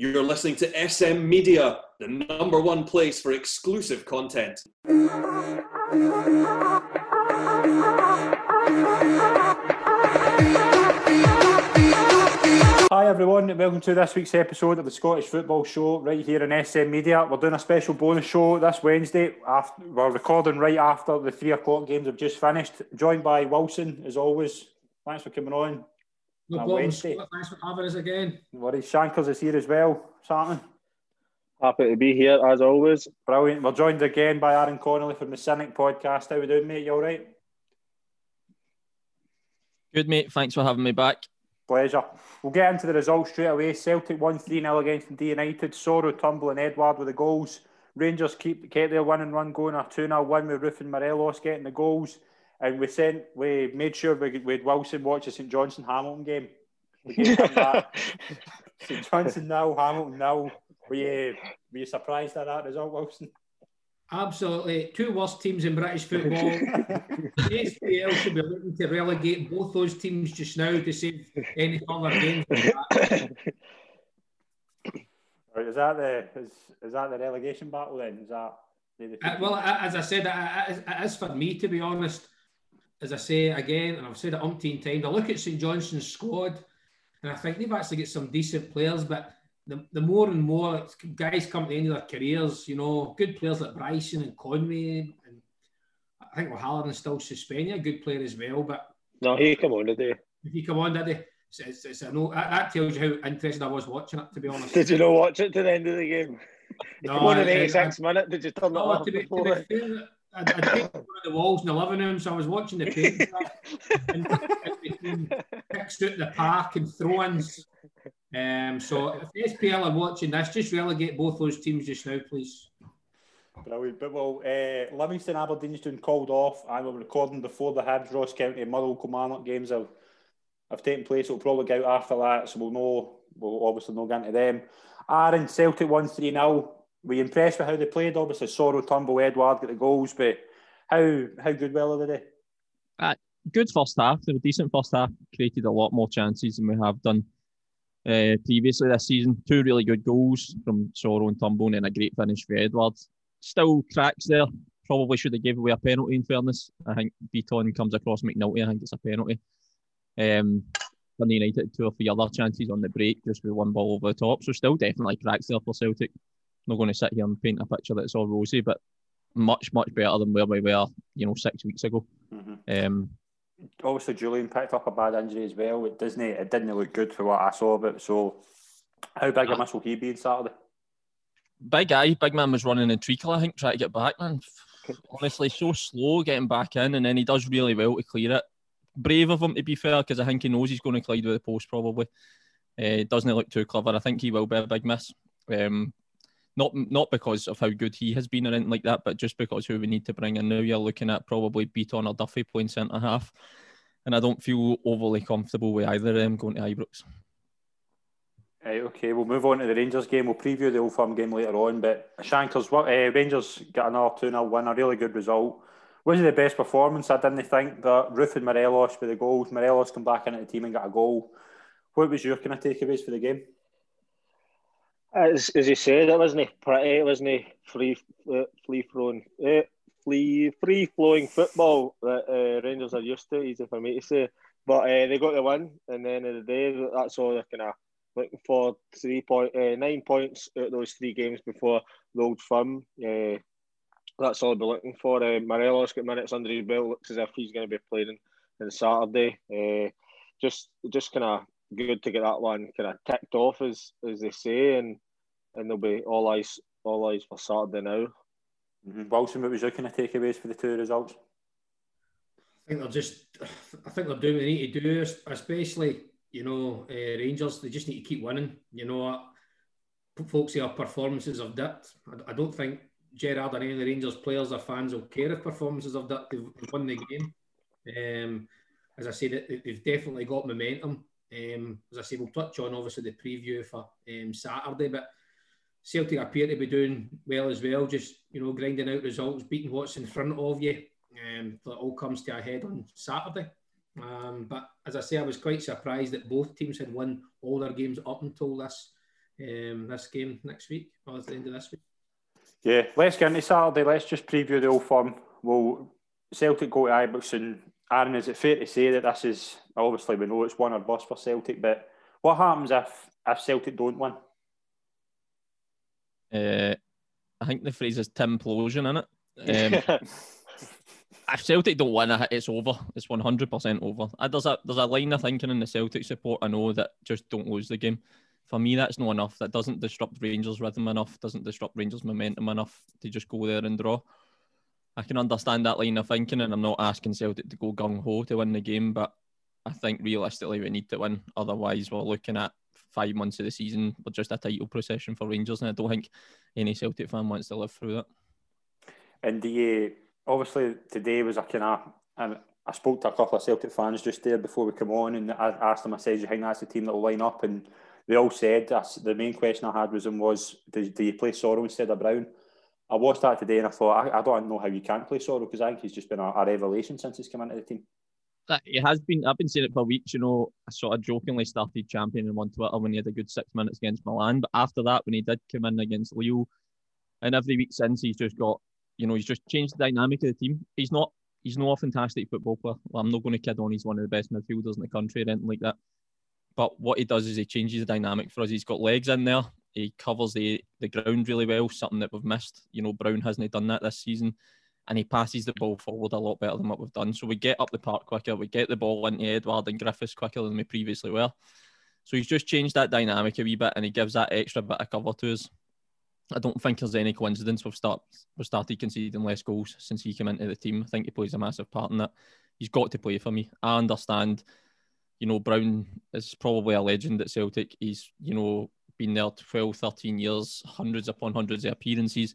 You're listening to SM Media, the number one place for exclusive content. Hi everyone, welcome to this week's episode of the Scottish Football Show right here on SM Media. We're doing a special bonus show this Wednesday. After, we're recording right after the three o'clock games have just finished. Joined by Wilson, as always. Thanks for coming on. No problem, Wednesday. Scott. Thanks for having us again. No worries. Shankers is here as well. Something Happy to be here as always. brilliant. We're joined again by Aaron Connolly from the Cynic podcast. How we doing, mate? You all right? Good, mate. Thanks for having me back. Pleasure. We'll get into the results straight away. Celtic won 3 0 against Dundee United. Soro, Turnbull, and Edouard with the goals. Rangers keep kept their one and run going. A 2 0 win with Roofe and Morelos getting the goals. And we sent, we made sure we, we had Wilson watch the St Johnstone Hamilton game. We gave him that. St Johnstone now, Hamilton now. Were you, were you surprised at that result, Wilson? Absolutely. Two worst teams in British football. the SPL should be looking to relegate both those teams just now to save any further games. Right, is that the is, is that the relegation battle then? Is that the, the Uh, well, as I said, it- it it is for me, to be honest. As I say again, and I've said it umpteen times, I look at St Johnstone's squad and I think they've actually got some decent players, but the, the more and more guys come to the end of their careers, you know, good players like Bryson and Conway, and I think O'Halloran's still suspended, a good player as well, but no, he come on today. if you come on, did he? It's, it's, it's a no, that, that tells you how interested I was watching it, to be honest. Did you not watch it to the end of the game? No, Come on in I- I- 86 minutes. Did you turn it Oh, off to be, to be fair, I, I painted one of the walls in the living room, so I was watching the paint and, and between kicks out the park and throw-ins. Um, so if the SPL are watching this, just relegate both those teams just now, please. Brilliant. But well, uh, Livingston Aberdeen's been called off, and we're recording before the Hibs Ross County and Motherwell Kilmarnock games have, have taken place. It'll probably go out after that, so we'll know. We'll obviously know get into them. Aaron Celtic 1 3 0 Were you impressed with how they played? Obviously, Soro, Turnbull, Edouard got the goals, but how how good well are they? Good first half. They were decent first half. Created a lot more chances than we have done uh, previously this season. Two really good goals from Soro and Turnbull, and then a great finish for Edouard. Still cracks there. Probably should have gave away a penalty. In fairness, I think Bitton comes across McNulty. I think it's a penalty. Um, Dundee United two or three other chances on the break, just with one ball over the top. So still definitely cracks there for Celtic. Not going to sit here and paint a picture that's all rosy, but much much better than where we were, you know, six weeks ago. Um, Obviously, Jullien picked up a bad injury as well. It doesn't. It didn't look good for what I saw of it. So, how big a miss will he be on Saturday? big guy, big man was running in treacle, I think, trying to get back, man. Honestly, so slow getting back in, and then he does really well to clear it. Brave of him, to be fair, because I think he knows he's going to collide with the post probably. Uh, doesn't look too clever. I think he will be a big miss. Um, not not because of how good he has been or anything like that, but just because who we need to bring in now. You're looking at probably Bitton or Duffy playing centre half, and I don't feel overly comfortable with either of them going to Ibrox. Right, okay, we'll move on to the Rangers game. We'll preview the Old Firm game later on. But Shankers, what uh, Rangers got another 2 0 win, a really good result. Was it the best performance, I didn't think, that Roofe and Morelos with the goals. Morelos come back into the team and got a goal. What was your kind of takeaways for the game? As, as you said, it wasn't pretty. It wasn't free, uh, free flowing, uh, free, free flowing football that uh, Rangers are used to. Easy for me to say, but uh, they got the win. And then of the day, that's all they're kind of looking for. Three point, uh, nine points out of those three games before the old firm. Uh, that's all they're looking for. Uh, Morelos got minutes under his belt. Looks as if he's going to be playing on Saturday. Uh, just, just kind of good to get that one kind of ticked off, as as they say, and and they'll be all eyes all eyes for Saturday now. Mm-hmm. Wilson, what was your kind of takeaways for the two results? I think they're just, I think they're doing what they need to do, especially, you know, uh, Rangers, they just need to keep winning. You know, folks say our performances have dipped. I, I don't think Gerrard or any of the Rangers players or fans will care if performances have dipped. They've, they've won the game. Um, as I said, they- they've definitely got momentum. Um, as I say, we'll touch on obviously the preview for um, Saturday, but Celtic appear to be doing well as well. Just you know, grinding out results, beating what's in front of you. Um, that all comes to a head on Saturday. Um, but as I say, I was quite surprised that both teams had won all their games up until this um, this game next week or at the end of this week. Yeah, let's get into Saturday. Let's just preview the old firm. Will Celtic go to Ibrox and Aaron, is it fair to say that this is obviously we know it's one or bust for Celtic, but what happens if if Celtic don't win? Uh, I think the phrase is Timplosion in it. Um, if Celtic don't win, it's over. It's one hundred percent over. Uh, there's a there's a line of thinking in the Celtic support. I know that just don't lose the game. For me, that's not enough. That doesn't disrupt Rangers' rhythm enough. Doesn't disrupt Rangers' momentum enough to just go there and draw. I can understand that line of thinking, and I'm not asking Celtic to go gung ho to win the game, but I think realistically we need to win. Otherwise, we're looking at five months of the season with just a title procession for Rangers, and I don't think any Celtic fan wants to live through that. And the obviously today was a kind of, I spoke to a couple of Celtic fans just there before we come on, and I asked them, I said, "Do you think that's the team that will line up?" And they all said the main question I had was, "And was do, do you play Soro instead of Brown?" I watched that today and I thought, I, I don't know how you can play Soro because I think he's just been a, a, revelation since he's come into the team. It has been. I've been saying it for weeks. You know, I sort of jokingly started championing him on Twitter when he had a good six minutes against Milan, but after that, when he did come in against Leo, and every week since, he's just got, you know, he's just changed the dynamic of the team. He's not, he's not a fantastic football player. Well, I'm not going to kid on. He's one of the best midfielders in the country or anything like that. But what he does is he changes the dynamic for us. He's got legs in there he covers the, the ground really well, something that we've missed. You know, Brown hasn't done that this season. And he passes the ball forward a lot better than what we've done. So we get up the park quicker, we get the ball into Edouard and Griffiths quicker than we previously were. So he's just changed that dynamic a wee bit and he gives that extra bit of cover to us. I don't think there's any coincidence we've start we've started conceding less goals since he came into the team. I think he plays a massive part in that. He's got to play for me. I understand, you know, Brown is probably a legend at Celtic. He's, you know, been there 12, 13 years, hundreds upon hundreds of appearances,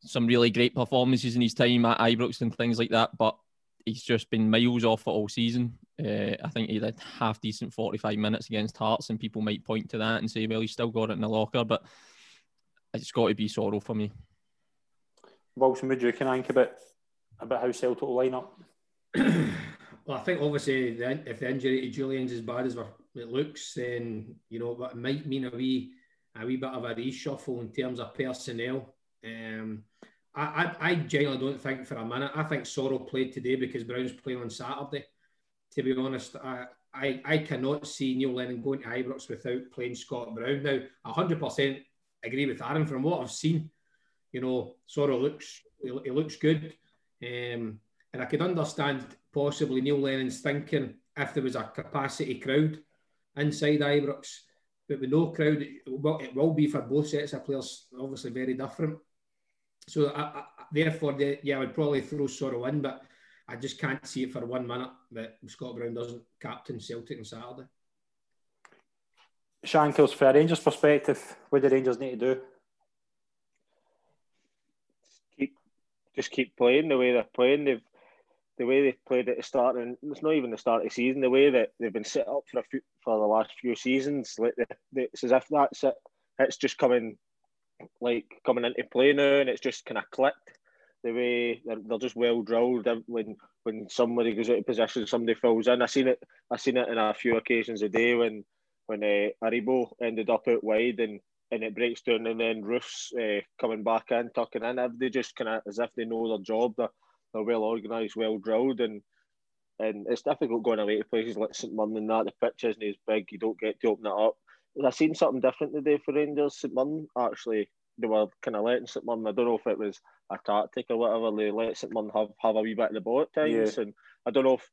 some really great performances in his time at Ibrox and things like that. But he's just been miles off it all season. Uh, I think he had half decent 45 minutes against Hearts, and people might point to that and say, well, he's still got it in the locker, but it's got to be Soro for me. Wilson, would you can think about, about how Celtic will line up? well, I think obviously the, if the injury to Jullien's as bad as we're it looks, then you know it might mean a wee a wee bit of a reshuffle in terms of personnel. Um, I, I, I genuinely don't think for a minute. I think Soro played today because Brown's playing on Saturday. To be honest, I, I, I cannot see Neil Lennon going to Ibrox without playing Scott Brown. Now, 100% agree with Aaron. From what I've seen, you know, Soro looks he looks good. Um, and I could understand possibly Neil Lennon's thinking if there was a capacity crowd inside Ibrox. But with no crowd, it will, it will be for both sets of players, obviously very different. So, I, I, therefore, the, yeah, I would probably throw Soro in, but I just can't see it for one minute that Scott Brown doesn't captain Celtic on Saturday. Shankles, for a Rangers perspective, what do Rangers need to do? Keep, just keep playing the way they're playing. They've the way they've played at the start, and it's not even the start of the season, the way that they've been set up for a few, for the last few seasons, like the, the, it's as if that's it. It's just coming, like coming into play now, and it's just kind of clicked. The way they're, they're just well drilled. When when somebody goes out of position, somebody falls in. I seen it. I seen it in a few occasions a day when when uh, Aribo ended up out wide and and it breaks down, and then Roofe's uh, coming back in, tucking in. They just kind of as if they know their job. They're, they're well organised, well drilled, and and it's difficult going away to places like St Mirren that. The pitch isn't as big, you don't get to open it up. I seen something different today for Rangers. St Mirren actually they were kind of letting St Mirren. I don't know if it was a tactic or whatever. They let St Mirren have, have a wee bit of the ball at times, yeah. and I don't know if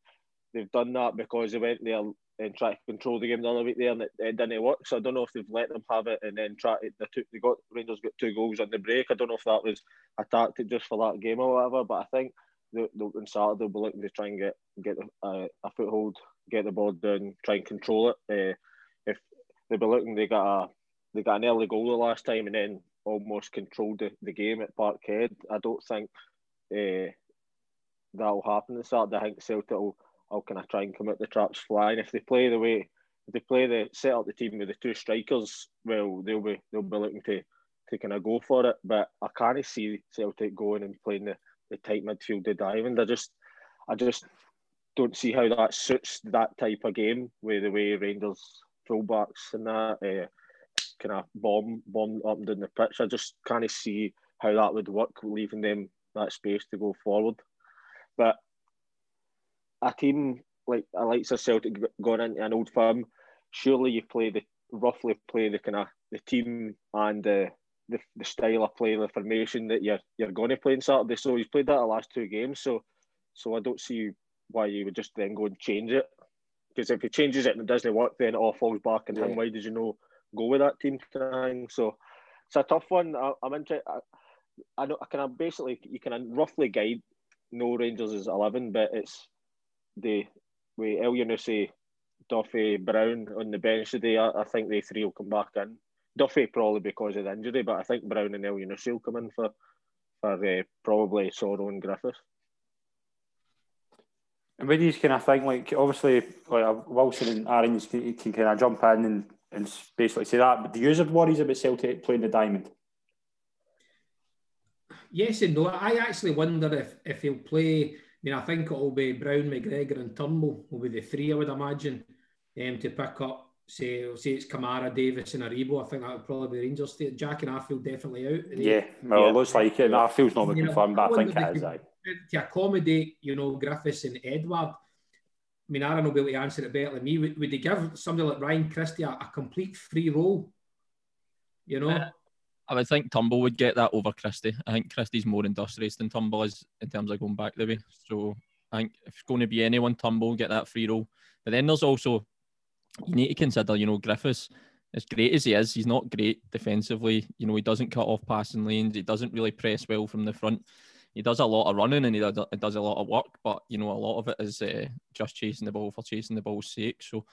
they've done that because they went there and tried to control the game the other week there, and it, it didn't work. So I don't know if they've let them have it and then try. They took they got Rangers got two goals on the break. I don't know if that was a tactic just for that game or whatever, but I think they, they, on Saturday they'll be looking to try and get get a, a foothold, get the ball down, try and control it. Uh, if they'll be looking, they got a they got an early goal the last time and then almost controlled the, the game at Parkhead. I don't think uh, that'll happen this Saturday. I think Celtic will, will kind of try and come out the traps flying. If they play the way if they play the set up the team with the two strikers, well, they'll be they'll be looking to to kind of go for it. But I can't see Celtic going and playing the the tight midfield of Diamond. I just, I just don't see how that suits that type of game with the way Rangers fullbacks and that. Uh, kind of bomb bomb up and down the pitch. I just can't see how that would work, leaving them that space to go forward. But a team like I like Celtic going into an old firm, surely you play the roughly play the kind of the team and the the style of play, the formation that you're you're going to play on Saturday. So he's played that the last two games. So so I don't see why you would just then go and change it. Because if he changes it and it doesn't work, then it all falls back And yeah. him. Why did you know go with that team thing? So it's a tough one. I, am interested. I, I know I can basically you can roughly guide no Rangers is eleven, but it's the way Elyounoussi, Duffy, Brown on the bench today. I, I, think they three will come back in. Duffy probably because of the injury, but I think Brown and Elyounoussi will come in for for uh, probably Soro and Griffiths. And with these kind of thing, like obviously, like uh, Wilson and Aaron can, can kind of jump in and, and basically say that. But do you have worries about Celtic playing the diamond? Yes and no. I actually wonder if if he'll play. I mean, I think it'll be Brown, McGregor, and Turnbull will be the three. I would imagine um, to pick up. Say, say it's Kamara, Davis, and Aribo. I think that would probably be Rangers. State. Jack and Arfield definitely out. Yeah, well, yeah. it looks like it. And Arfield's not been confirmed, but I think it is. Aye to accommodate, you know, Griffiths and Edouard. I mean, Aaron will be able to answer it better than me. Would, would they give somebody like Ryan Christie a, a complete free role? You know? Uh, I would think Turnbull would get that over Christie. I think Christie's more industrious than Turnbull is in terms of going back the way. So I think if it's going to be anyone, Turnbull get that free role. But then there's also, you need to consider, you know, Griffiths, as great as he is, he's not great defensively. You know, he doesn't cut off passing lanes. He doesn't really press well from the front he does a lot of running and he does, a lot of work, but you know a lot of it is uh, just chasing the ball for chasing the ball's sake. So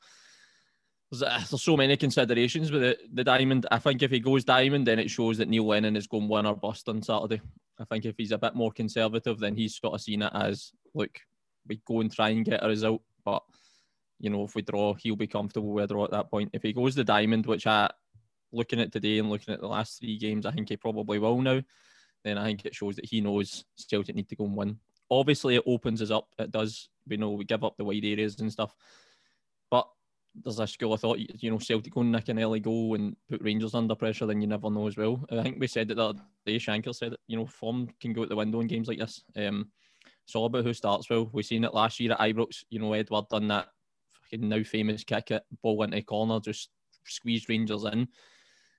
there's, uh, there's so many considerations with the, the diamond. I think if he goes diamond, then it shows that Neil Lennon is going win or bust on Saturday. I think if he's a bit more conservative, then he's sort of seen it as look, we go and try and get a result, but you know if we draw, he'll be comfortable with a draw at that point. If he goes the diamond, which I looking at today and looking at the last three games, I think he probably will now then I think it shows that he knows Celtic need to go and win. Obviously, it opens us up. It does. We know we give up the wide areas and stuff, but there's a school of thought. You know, Celtic go and nick an early goal and put Rangers under pressure, then you never know as well. I think we said that the other day. Shanker said that you know form can go out the window in games like this. Um, it's all about who starts well. We've seen it last year at Ibrox. You know, Edouard done that now famous kick it, ball into a corner, just squeezed Rangers in,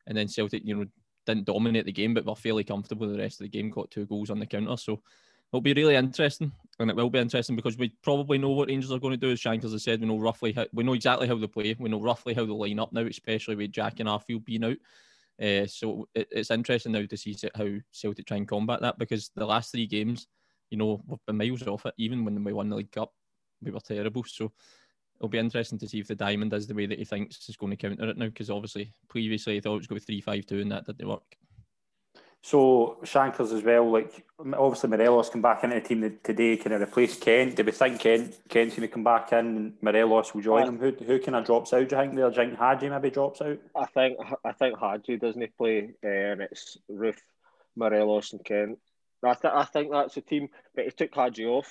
and then Celtic, you know, didn't dominate the game, but were fairly comfortable the rest of the game. Got two goals on the counter, so it'll be really interesting, and it will be interesting because we probably know what Rangers are going to do. As Shankers has said, we know roughly how we know exactly how they play. We know roughly how they line up now, especially with Jack and Arfield being out. Uh, so it, it's interesting now to see how Celtic try and combat that because the last three games, you know, we've been miles off it. Even when we won the League Cup, we were terrible. So it'll be interesting to see if the diamond is the way that he thinks is going to counter it now, because obviously previously he thought it was going to be three five two, and that didn't work. So Shankers as well, like obviously Morelos come back into the team today, kind of replace Kent. Do we think Kent Kent's going to come back in and Morelos will join him? Who who kind of drops out? Do you think there? Do you think Hagi maybe drops out? I think I think Hagi doesn't play, uh, and it's Roofe, Morelos, and Kent. I, th- I think that's the team, but he took Hagi off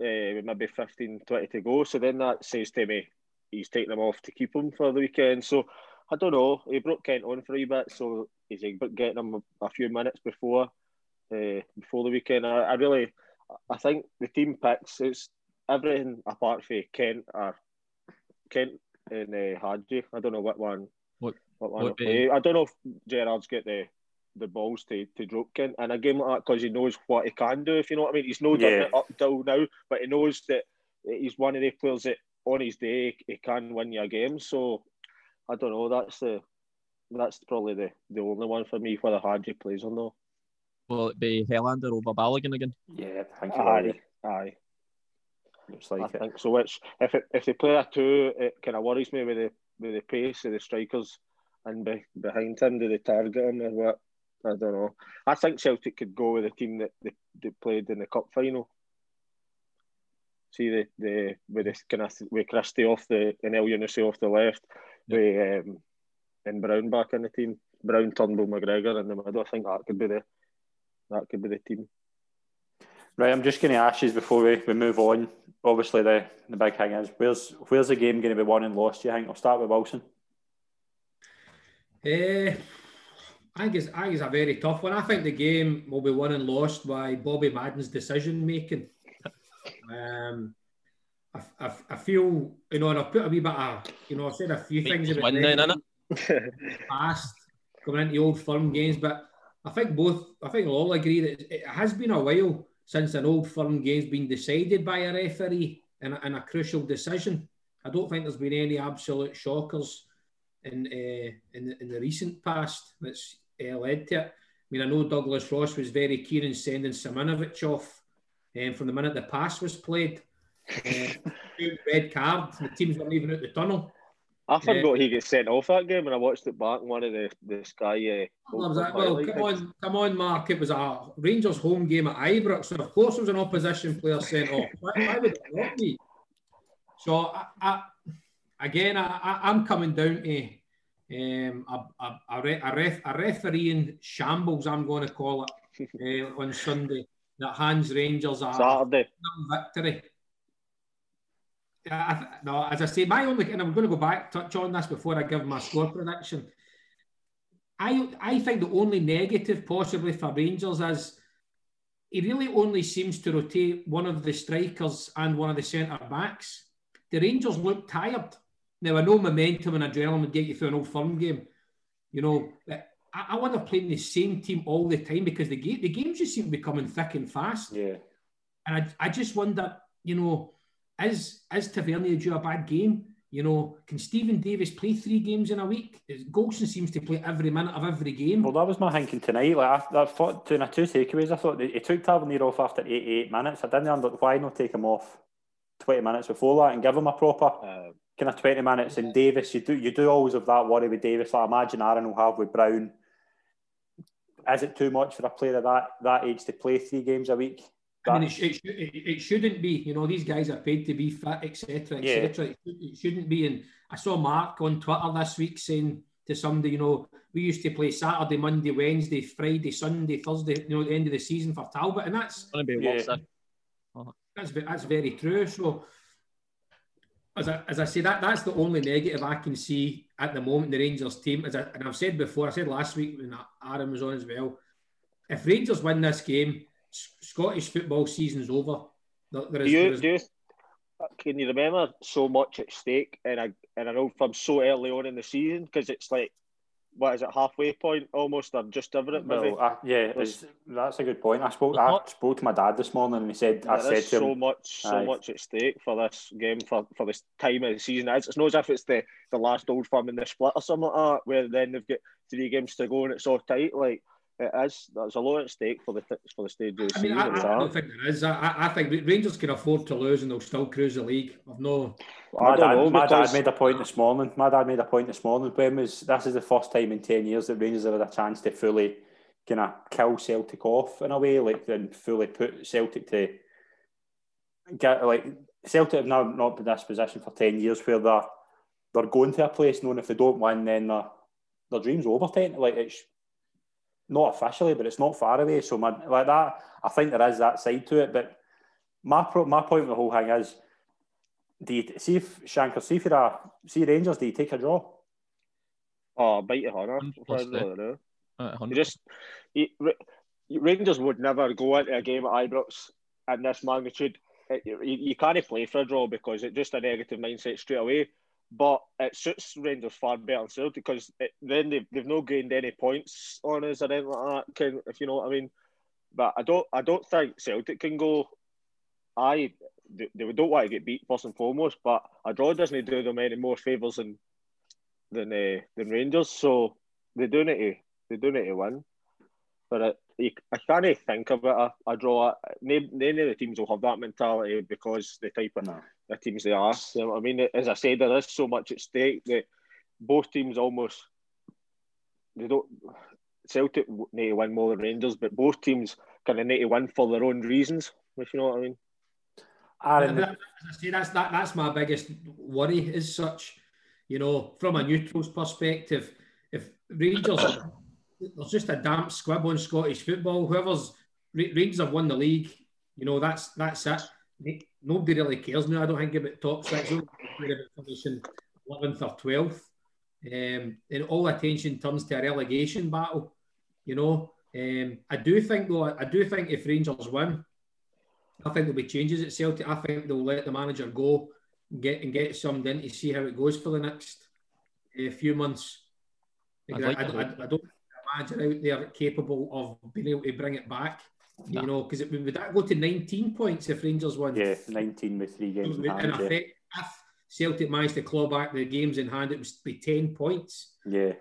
uh, with maybe 15, 20 to go. So then that says to me he's taking them off to keep them for the weekend. So I don't know. He brought Kent on for a bit, so he's getting him a, few minutes before uh, before the weekend. I, I, really, I think the team picks it's everything apart from Kent or Kent and uh, Hagi. I don't know what one. What, what one what. I don't know if Gerrard's got the the balls to, to drop Kent in a game like that because he knows what he can do, if you know what I mean. He's no done it up till now, but he knows that he's one of the players that on his day he can win your game. So I don't know, that's the that's probably the, the only one for me whether Hagi plays or not. Will it be Helander over Balogun again? Yeah, I think aye, aye. Looks like I it. think so. Which if it, if they play a two, it kind of worries me with the with the pace of the strikers and be, behind him. Do they target him or what? I don't know. I think Celtic could go with the team that they, they played in the cup final. See the the with this kind of with Christie off the and El Elyounoussi off the left, yeah. with um, and Brown back in the team. Brown, Turnbull, McGregor in the middle. I think that could be the that could be the team. Right, I'm just going to ask you before we, we move on. Obviously, the, the big thing is where's where's the game going to be won and lost? Do you think? I'll start with Wilson. Uh, I think, it's, I think it's a very tough one. I think the game will be won and lost by Bobby Madden's decision making. Um, I, I, I, feel, you know, and I've put a wee bit of, you know, I've said a few Make things then, innit? past coming into old firm games, but I think both, I think we'll all agree that it has been a while since an old firm game's been decided by a referee in a, in a crucial decision. I don't think there's been any absolute shockers in uh, in, the, in the recent past that's uh, led to it. I mean, I know Douglas Ross was very keen in sending Simunovic off um, from the minute the pass was played. Uh, red card, the teams weren't even out the tunnel. I forgot he gets sent off that game, when I watched it back. One of the the Sky. Uh, well, come on, come on, Mark. It was a Rangers home game at Ibrox, so of course there was an opposition player sent off. Why, why would it not be? So I, I, again, I, am coming down to um, a, a, a, ref, a refereeing shambles. I'm going to call it uh, on Sunday. That hands Rangers a Saturday victory. I, no, as I say, my only, and I'm going to go back touch on this before I give my score prediction. I I think the only negative possibly for Rangers is he really only seems to rotate one of the strikers and one of the centre backs. The Rangers look tired. Now I know momentum and adrenaline would get you through an old firm game. You know, I, I want to play in the same team all the time because the game the games just seem to be coming thick and fast. Yeah. And I, I just wonder, you know, is is Tavernier due a bad game? You know, can Stephen Davis play three games in a week? Goldson seems to play every minute of every game. Well, that was my thinking tonight. Like I, I thought, doing a two takeaways, I thought he took Tavernier off after 88 minutes. I didn't understand why not take him off 20 minutes before that and give him a proper uh, kind of 20 minutes. And Davis, you do you do always have that worry with Davis. Like imagine Aaron will have with Brown. Is it too much for a player of that that age to play three games a week? I mean, it, it, it, shouldn't be. You know, these guys are paid to be fit, etc., etc. Yeah. It, shouldn't be. And I saw Mark on Twitter this week saying to somebody, you know, we used to play Saturday, Monday, Wednesday, Friday, Sunday, Thursday. You know, the end of the season for Talbot, and that's going to be yeah. uh-huh. That's that's very true. So, as I, as I say, that that's the only negative I can see at the moment. The Rangers team, as I, and I've said before, I said last week when Aaron was on as well. If Rangers win this game Scottish football season's over. There, is, do you, do you, uh, can you remember so much at stake in a in an old firm so early on in the season? Because it's like what is it halfway point almost or just over it? Maybe? Well, I, yeah, that's a good point. I spoke I spoke to my dad this morning and he said I said so him, much so aye. much at stake for this game for, for this time of the season. It's, it's not as if it's the, the last old firm in the split or something like that, where then they've got three games to go and it's all tight. Like it is. There's a lot at stake for the for the stage of the I mean, I, I, don't think there is. I, I think Rangers can afford to lose and they'll still cruise the league. I've no. My, dad, know, my dad made a point this morning. My dad made a point this morning. When was this is the first time in ten years that Rangers have had a chance to fully kind of kill Celtic off in a way, like and fully put Celtic to get like Celtic have now not been in this position for ten years where they're they're going to a place knowing if they don't win then their their dreams over. Ten like it's not officially, but it's not far away. So my, like that, I think there is that side to it. But my pro, my point with the whole thing is, do you see if Shanker, see if you're a, see Rangers, do you take a draw? Oh, bite your heart off. You just you, Rangers would never go into a game at Ibrox in this magnitude. It, you, you can't play for a draw because it's just a negative mindset straight away. But it suits Rangers far better than Celtic because it, then they've, they've not gained any points on us or anything like that. Can, if you know what I mean. But I don't I don't think Celtic can go. I they, they don't want to get beat first and foremost, but a draw doesn't do them any more favours than than uh, than Rangers. So they do need to they do need to win. But you, I can't think about a, a draw. None of the teams will have that mentality because the type of no. The teams they are. You know what I mean, as I said, there is so much at stake that both teams almost they don't. Celtic need to win more than Rangers, but both teams kind of need to win for their own reasons. If you know what I mean. Aaron, as I say, that's that, that's my biggest worry. Is such, you know, from a neutral's perspective, if Rangers there's just a damp squib on Scottish football. Whoever's Rangers have won the league, you know that's that's it. Nobody really cares now. I don't think about top six. Finishing eleventh or twelfth. um, and all attention turns to a relegation battle. You know, um, I do think though, I do think if Rangers win, I think there'll be changes at Celtic. I think they'll let the manager go, get and get somebody in to see how it goes for the next uh, few months. Like I, I, I, I don't think a manager out there capable of being able to bring it back. You Nah. know, because it would that go to 19 points if Rangers won? Yeah, 19 with three games in hand. Yeah. if Celtic managed to claw back the games in hand, it would be 10 points. yeah.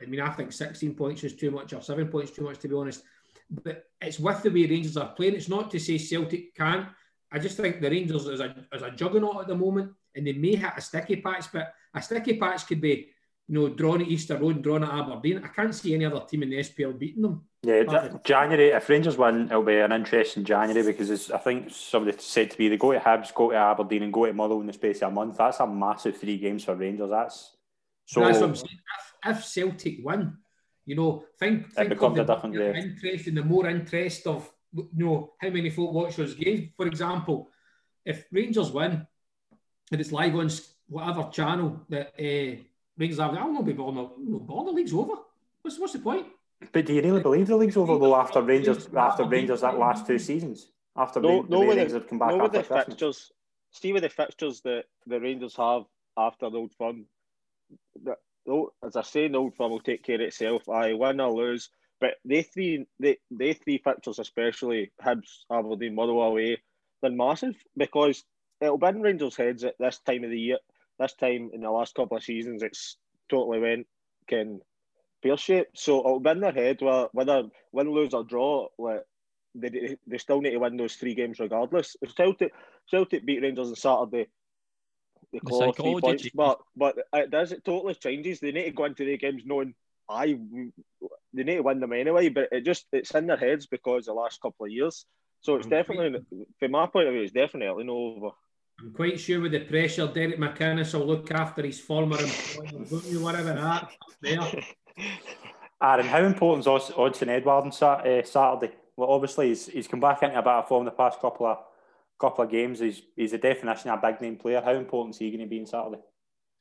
I mean, I think 16 points is too much, or seven points too much, to be honest. But it's with the way Rangers are playing. It's not to say Celtic can't. I just think the Rangers is a, is a juggernaut at the moment, and they may hit a sticky patch, but a sticky patch could be, you know, drawn at Easter Road and drawn at Aberdeen. I can't see any other team in the SPL beating them. Yeah, Ja- January. If Rangers win, it'll be an interesting January because it's, I think somebody said to me they go to Hibs, go to Aberdeen, and go to Motherwell in the space of a month. That's a massive three games for Rangers. That's so. That's what I'm saying. If, if Celtic win, you know, think, think of the a different bigger interest and the more interest of you know how many folk watch those games. For example, if Rangers win and it's live on whatever channel that uh, Rangers have, I'll not be born. No, born the league's over. What's what's the point? But do you really believe the league's over though after Rangers after Rangers that last two seasons? After No, Ra- no, the way Rangers the, have come back no with after the Christmas. fixtures. See with the fixtures that the Rangers have after the Old Firm. The, no, as I say, the Old Firm will take care of itself. I win or lose, but they three, they, they three fixtures, especially Hibs, Aberdeen, Motherwell away, they're massive because it'll be in Rangers' heads at this time of the year. This time in the last couple of seasons, it's totally went can pear shaped. So it'll be in their head whether whether win, lose or draw, like they, they still need to win those three games regardless. If Celtic Celtic beat Rangers on Saturday, they The claw three points, but but it does it totally changes. They need to go into the games knowing I they need to win them anyway, but it just it's in their heads because the last couple of years. So it's Mhm. definitely, from my point of view, it's definitely no over. I'm quite sure with the pressure, Derek McInnes will look after his former employer, won't you, whatever that up there. Aaron, how important is Os- Odsonne Edouard on uh, Saturday? Well, obviously he's, he's come back into a bit of form the past couple of couple of games. He's he's a definition of a big name player. How important is he going to be on Saturday?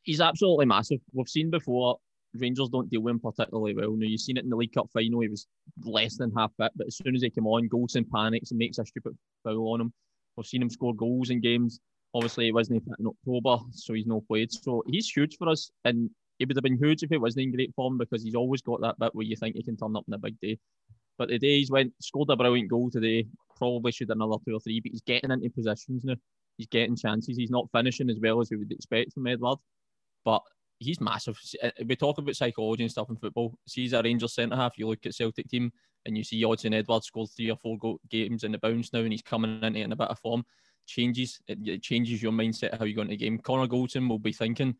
he's absolutely massive. We've seen before Rangers don't deal with him particularly well. Now you've seen it in the League Cup final. He was less than half fit, but as soon as he came on, Goldson panics and makes a stupid foul on him. We've seen him score goals in games. Obviously, he wasn't fit in October, so he's not played. So he's huge for us, and he would have been huge if he wasn't in great form because he's always got that bit where you think he can turn up in a big day. But today he's went scored a brilliant goal today. Probably should have another two or three, but he's getting into positions now. He's getting chances. He's not finishing as well as we would expect from Edouard, but he's massive. Uh, We talk about psychology and stuff in football. See, he's a Rangers centre half. You look at Celtic team and you see Odsonne Edouard scored three or four games in the bounce now, and he's coming into it in a bit of form. Changes it, it changes your mindset how you go into the game. Connor Goldson will be thinking,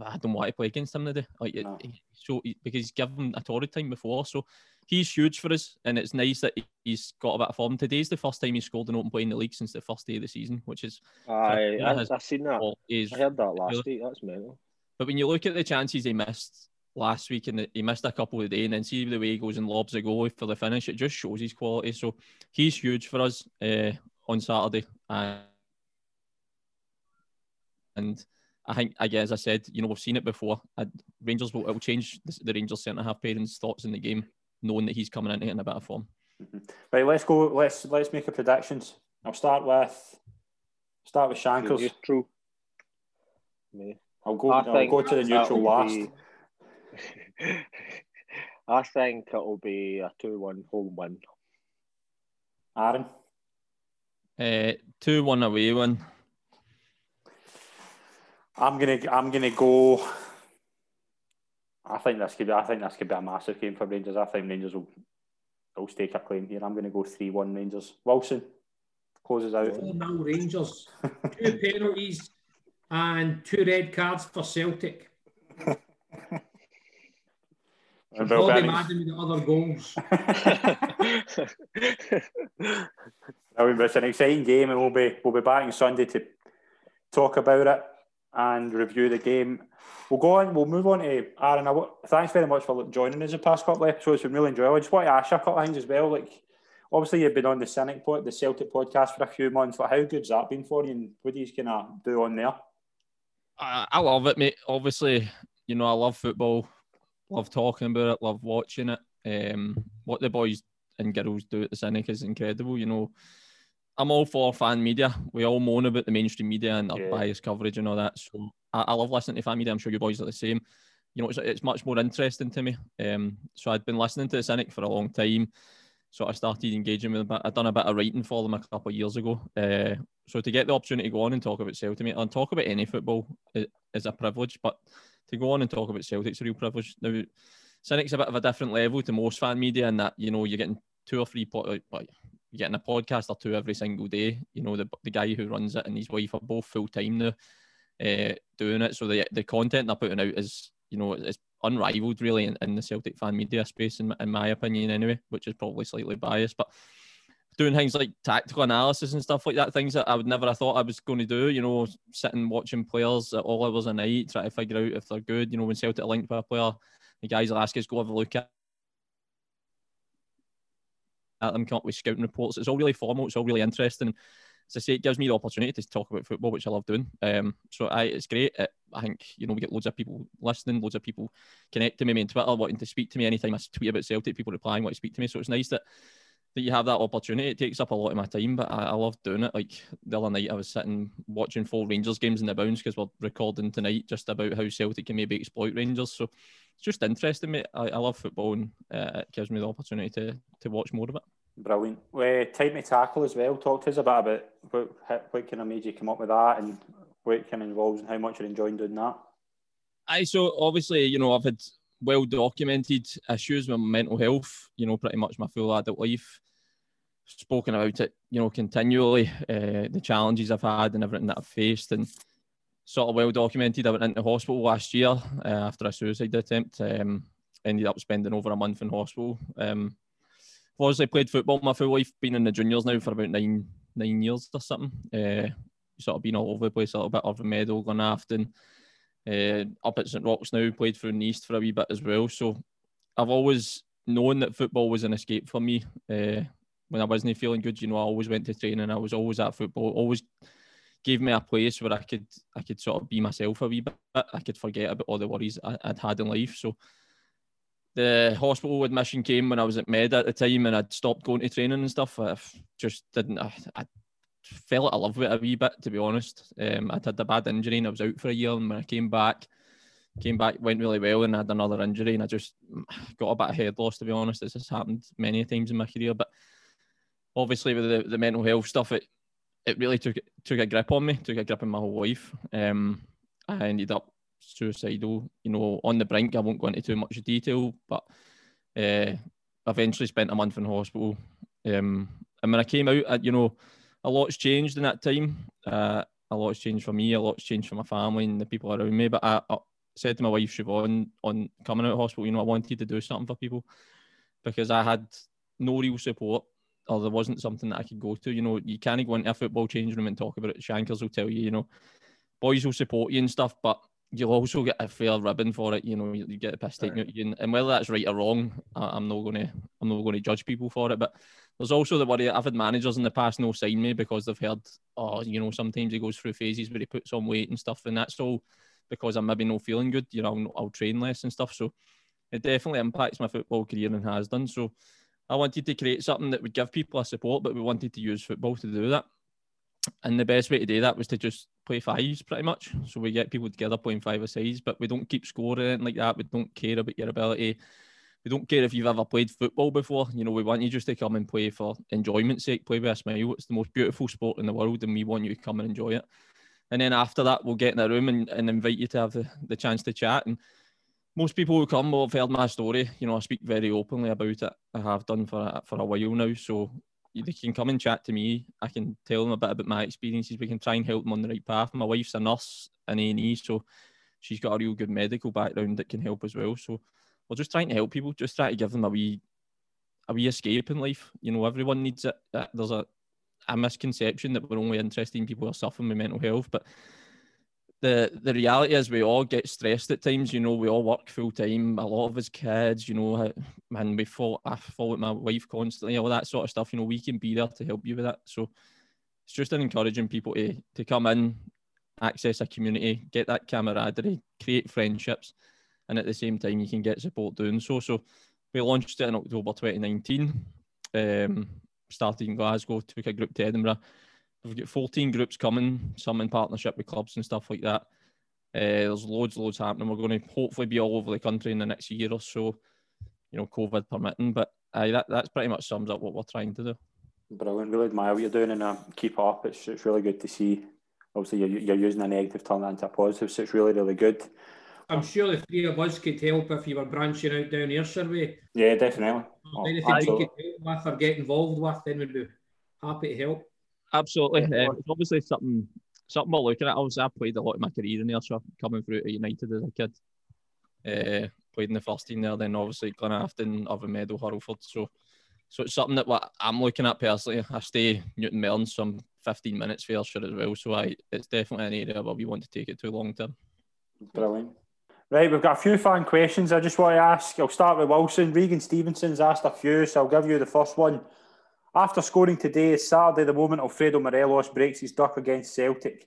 I don't want to play against him today. Like No. he- so because he's given a torrid time before, so he's huge for us, and it's nice that he- he's got a bit of form. Today's the first time he's scored an open play in the league since the first day of the season, which is Aye, I, has- I seen that. is I heard that last week. That's mental. but when you look at the chances he missed last week and he missed a couple today, and then see the way he goes and lobs a goal for the finish, it just shows his quality. So he's huge for us uh, on Saturday. And, and I think, again, as I said, you know, we've seen it before. Uh, Rangers will it'll change the, the Rangers centre half pairings thoughts in the game, knowing that he's coming into it in a bit of form. Right, let's go. Let's let's make a predictions. I'll start with start with Shankers. Neutral. Me. I'll go. I I'll go to the neutral that'll last. be- I think it'll be a two-one home win. Aaron. Uh, 2 1 away win. I'm gonna I'm gonna go. I think this could be I think this could be a massive game for Rangers. I think Rangers will will stake a claim here. I'm gonna go three one Rangers. Wilson closes out. Four nil Rangers, two penalties, and two red cards for Celtic. And Bill Bobby Bennings- Madden with the other goals. I mean, it's an exciting game, and we'll be we'll be back on Sunday to talk about it and review the game. We'll go on. We'll move on to Aaron. I, thanks very much for joining us the past couple of episodes. It's been really enjoyable. I just want to ask you a couple of things as well. Like, obviously, you've been on the Cynic pod, the Celtic podcast for a few months. But how good's that been for you? And what are you kind of do on there? I, I love it, mate. Obviously, you know, I love football, love talking about it, love watching it. Um, what the boys and girls do at the Cynic is incredible. You know, I'm all for fan media. We all moan about the mainstream media and their Yeah. biased coverage and all that. So I, I love listening to fan media. I'm sure you boys are the same. You know, it's, it's much more interesting to me. Um, so I'd been listening to the Cynic for a long time. So I started engaging with them. I'd done a bit of writing for them a couple of years ago. Uh, so to get the opportunity to go on and talk about Celtic, and talk about any football is, is a privilege, but to go on and talk about Celtic's a real privilege. Now, Cynic's a bit of a different level to most fan media in that, you know, you're getting two or three, po- like, getting a podcast or two every single day. You know, the, the guy who runs it and his wife are both full time now uh, doing it. So the, the content they're putting out is, you know, it's unrivaled really in, in the Celtic fan media space, in, in my opinion, anyway, which is probably slightly biased. But doing things like tactical analysis and stuff like that, things that I would never have thought I was going to do, you know, sitting watching players at all hours of night, trying to figure out if they're good. You know, when Celtic linked with a player, the guys will ask us, go have a look at at them, come up with scouting reports. It's all really formal, it's all really interesting. As I say, it gives me the opportunity to talk about football, which I love doing. Um, so I, it's great. It, I think you know we get loads of people listening, loads of people connecting with me on Twitter, wanting to speak to me anytime I tweet about Celtic. People replying, want to speak to me. So it's nice that that you have that opportunity. It takes up a lot of my time, but I, I love doing it. Like the other night, I was sitting watching four Rangers games in the bounds because we're recording tonight just about how Celtic can maybe exploit Rangers. So it's just interesting, mate. I, I love football and uh, it gives me the opportunity to to watch more of it. Brilliant. Well, time to tackle as well. Talk to us a bit about what, what kind of made you come up with that and what kind of involves and how much you're enjoying doing that. I so obviously, you know, I've had well documented issues with mental health, you know, pretty much my full adult life. Spoken about it, you know, continually, uh, the challenges I've had and everything that I've faced, and sort of well documented. I went into hospital last year uh, after a suicide attempt. Um, ended up spending over a month in hospital. Um, I've obviously played football my full life, been in the juniors now for about nine nine years or something. Uh, sort of been all over the place a little bit, Irvine Meadow, Glenafton, uh, up at St Roch's now, played for the East for a wee bit as well. So I've always known that football was an escape for me. Uh, when I wasn't feeling good, you know, I always went to training. I was always at football. Always gave me a place where I could I could sort of be myself a wee bit. I could forget about all the worries I, would had in life. So the hospital admission came when I was at Med at the time, and I'd stopped going to training and stuff. I just didn't. I, I fell out of love with it a wee bit, to be honest. Um, I'd had a bad injury and I was out for a year, and when I came back, came back went really well, and I had another injury, and I just got a bit of head loss, to be honest. This has happened many times in my career, but obviously with the, the mental health stuff, it it really took took a grip on me, took a grip on my whole life. Um, I ended up suicidal, you know, on the brink. I won't go into too much detail, but uh, eventually spent a month in hospital. Um, and when I came out, I, you know, a lot's changed in that time. Uh, a lot's changed for me, a lot's changed for my family and the people around me. But I, I said to my wife Siobhan on coming out of hospital, you know, I wanted to do something for people because I had no real support or there wasn't something that I could go to. You know, you can't go into a football change room and talk about it. Shankers will tell you, you know, boys will support you and stuff, but you'll also get a fair ribbon for it. You know, you, you get a piss taken out of you, and, and whether that's right or wrong, I, I'm not going to I'm not going to judge people for it. But there's also the worry I've had managers in the past no sign me because they've heard, oh, you know, sometimes he goes through phases where he puts on weight and stuff, and that's all because I'm maybe not feeling good. You know, I'll, I'll train less and stuff. So it definitely impacts my football career and has done. So I wanted to create something that would give people a support, but we wanted to use football to do that. And the best way to do that was to just play fives pretty much. So we get people together playing five sides, but we don't keep scoring like that. We don't care about your ability. We don't care if you've ever played football before. You know, we want you just to come and play for enjoyment's sake, play with a smile. It's the most beautiful sport in the world, and we want you to come and enjoy it. And then after that, we'll get in a room and, and invite you to have the, the chance to chat. And most people who come will have heard my story. You know, I speak very openly about it. I have done for a, for a while now. So they can come and chat to me. I can tell them a bit about my experiences. We can try and help them on the right path. My wife's a nurse in A&E, so she's got a real good medical background that can help as well. So we're just trying to help people, just try to give them a wee, a wee escape in life. You know, everyone needs it. Uh, there's a, a misconception that we're only interested in people who are suffering with mental health, but the the reality is we all get stressed at times. You know, we all work full time. A lot of us kids, you know, man, we fall. I fall with my wife constantly. All that sort of stuff. You know, we can be there to help you with that. So it's just an encouraging people to to come in, access a community, get that camaraderie, create friendships, and at the same time you can get support doing so. So we launched it in October 2019. Um, started in Glasgow, took a group to Edinburgh. We've got 14 groups coming, some in partnership with clubs and stuff like that. Uh, there's loads, loads happening. We're going to hopefully be all over the country in the next year or so, you know, COVID permitting. But uh, that that's pretty much sums up what we're trying to do. Brilliant. Really admire what you're doing and uh, keep up. It's, it's really good to see. Obviously, you're, you're using a negative, turn that into a positive. So it's really, really good. I'm sure the three of us could help if you were branching out down Ayrshire way. Yeah, definitely. Oh, Anything we could help with or get involved with, then we'd be happy to help. Absolutely. Um, it's obviously something something we're looking at. Obviously, I played a lot of my career in Ayrshire, coming through to United as a kid. Uh, played in the first team there, then obviously glen Glenafton, Meadow, Hurlford. So, so it's something that what I'm looking at personally. I stay Newton Mearns some 15 minutes for Ayrshire as well, so I it's definitely an area where we want to take it to long term. Brilliant. Right, we've got a few fan questions I just want to ask. I'll start with Wilson. Regan Stevenson's asked a few, so I'll give you the first one. After scoring today, is Saturday the moment Alfredo Morelos breaks his duck against Celtic?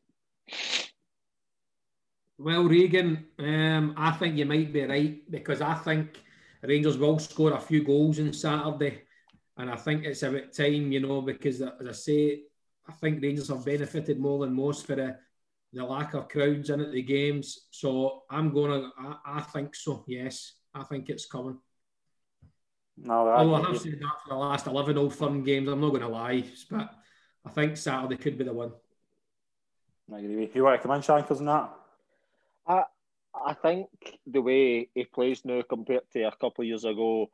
Well, Regan, um, I think you might be right because I think Rangers will score a few goals on Saturday. And I think it's about time, you know, because as I say, I think Rangers have benefited more than most for the the lack of crowds in at the games. So I'm going to, I, I think so, yes. I think it's coming. No, Although I have said that for the last 11 Old Firm games, I'm not going to lie, but I think Saturday could be the one. I agree. You want to come in, Shankers, on that? I, I think the way he plays now compared to a couple of years ago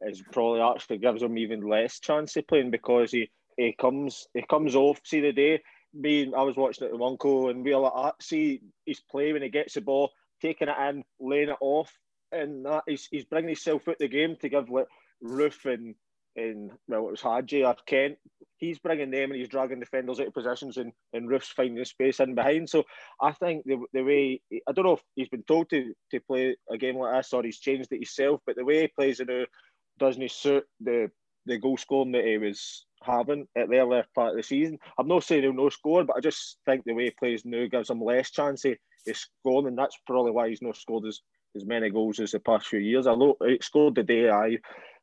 is probably actually gives him even less chance of playing because he, he comes he comes off. See the day me, I was watching it with Uncle, and we were like, ah, see he's playing when he gets the ball, taking it in, laying it off, and that he's, he's bringing himself out the game to give like Roofe and and well, it was Hagi or Kent. He's bringing them and he's dragging defenders out of positions, and, and Roofe's finding space in behind. So I think the, the way I don't know if he's been told to, to play a game like this or he's changed it himself, but the way he plays it now doesn't suit the the goal scoring that he was having at the earlier part of the season. I'm not saying he'll no score, but I just think the way he plays now gives him less chance of, scoring, and that's probably why he's not scored as, as many goals as the past few years. I know he scored the day, I,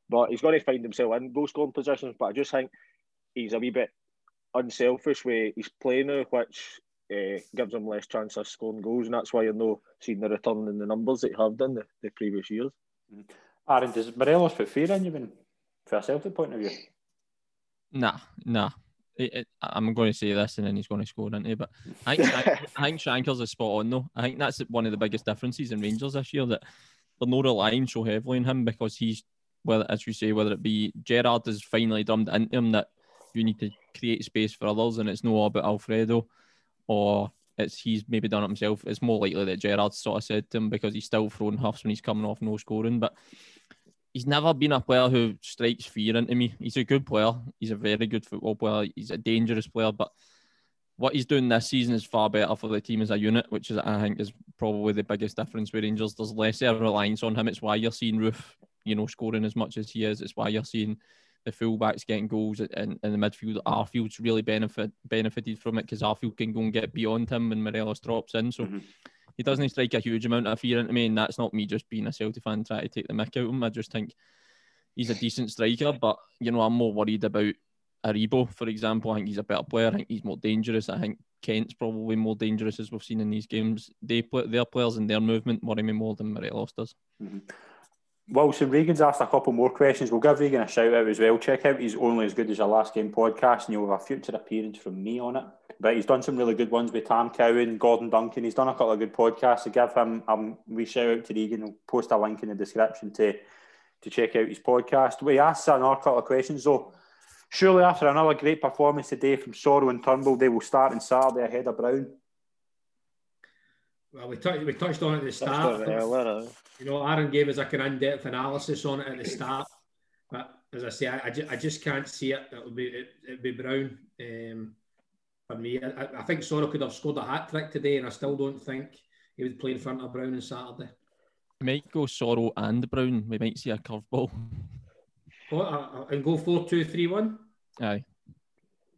but he's going to find himself in goal scoring positions. But I just think he's a wee bit unselfish way he's playing now, which uh, gives him less chance of scoring goals, and that's why you're not seeing the return in the numbers that you have done the, the previous years. Aaron, does Morelos put fear in you when, from a Celtic point of view? Nah, nah. It, it, I'm going to say this and then he's going to score, into it. But I think, I think Shankers is spot on, though. I think that's one of the biggest differences in Rangers this year that they're not relying so heavily on him because he's, well, as you say, whether it be Gerrard has finally drummed into him that you need to create space for others and it's not all about Alfredo or it's he's maybe done it himself. It's more likely that Gerrard sort of said to him because he's still throwing huffs when he's coming off no scoring. But he's never been a player who strikes fear into me. He's a good player. He's a very good football player. He's a dangerous player, but what he's doing this season is far better for the team as a unit, which is I think is probably the biggest difference with Rangers. There's less reliance on him. It's why you're seeing Roofe, you know, scoring as much as he is. It's why you're seeing the fullbacks getting goals in, in the midfield. Arfield's really benefit benefited from it because Arfield can go and get beyond him when Morelos drops in. So mm-hmm he doesn't strike a huge amount of fear into me, and that's not me just being a Celtic fan trying to take the mick out of him. I just think he's a decent striker, but you know, I'm more worried about Aribo, for example. I think he's a better player. I think he's more dangerous. I think Kent's probably more dangerous as we've seen in these games. They play their players and their movement worry me more than Morelos does. Mm-hmm. Wilson Regan's asked a couple more questions. We'll give Regan a shout out as well. Check out his Only As Good As Your Last Game podcast, and you'll have a future appearance from me on it. But he's done some really good ones with Tam Cowan, Gordon Duncan. He's done a couple of good podcasts. So give him um, we shout out to Regan. We'll post a link in the description to to check out his podcast. We asked another couple of questions though. Surely after another great performance today from Soro and Turnbull, they will start on Saturday ahead of Brown. Well, we, touched we touched on it at the start. It you know, Aaron gave us like an in-depth analysis on it at the start, but as I say, I, I, just, I just can't see it. It'll be it, will be Brown um, for me. I, I think Soro could have scored a hat trick today, and I still don't think he would play in front of Brown on Saturday. Might go Soro and Brown. We might see a curveball. What, uh, uh, and go four two three one. Aye.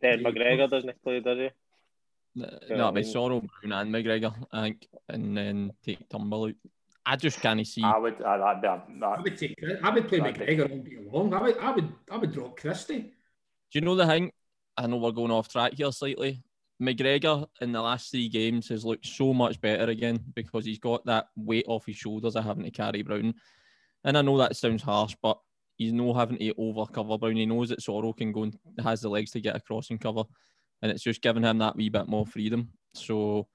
Then McGregor doesn't play, does he? No, no, I mean, Soro, Brown, and McGregor, I think, and then take Turnbull out. I just can't see. I would. Uh, that'd be a, I that, would take. I would play McGregor all day long. I would. I would. I would drop Christie. Do you know the thing? I know we're going off track here slightly. McGregor in the last three games has looked so much better again because he's got that weight off his shoulders of having to carry Brown. And I know that sounds harsh, but he's no having to overcover Brown. He knows that Soro can go and has the legs to get across and cover. And it's just giving him that wee bit more freedom. So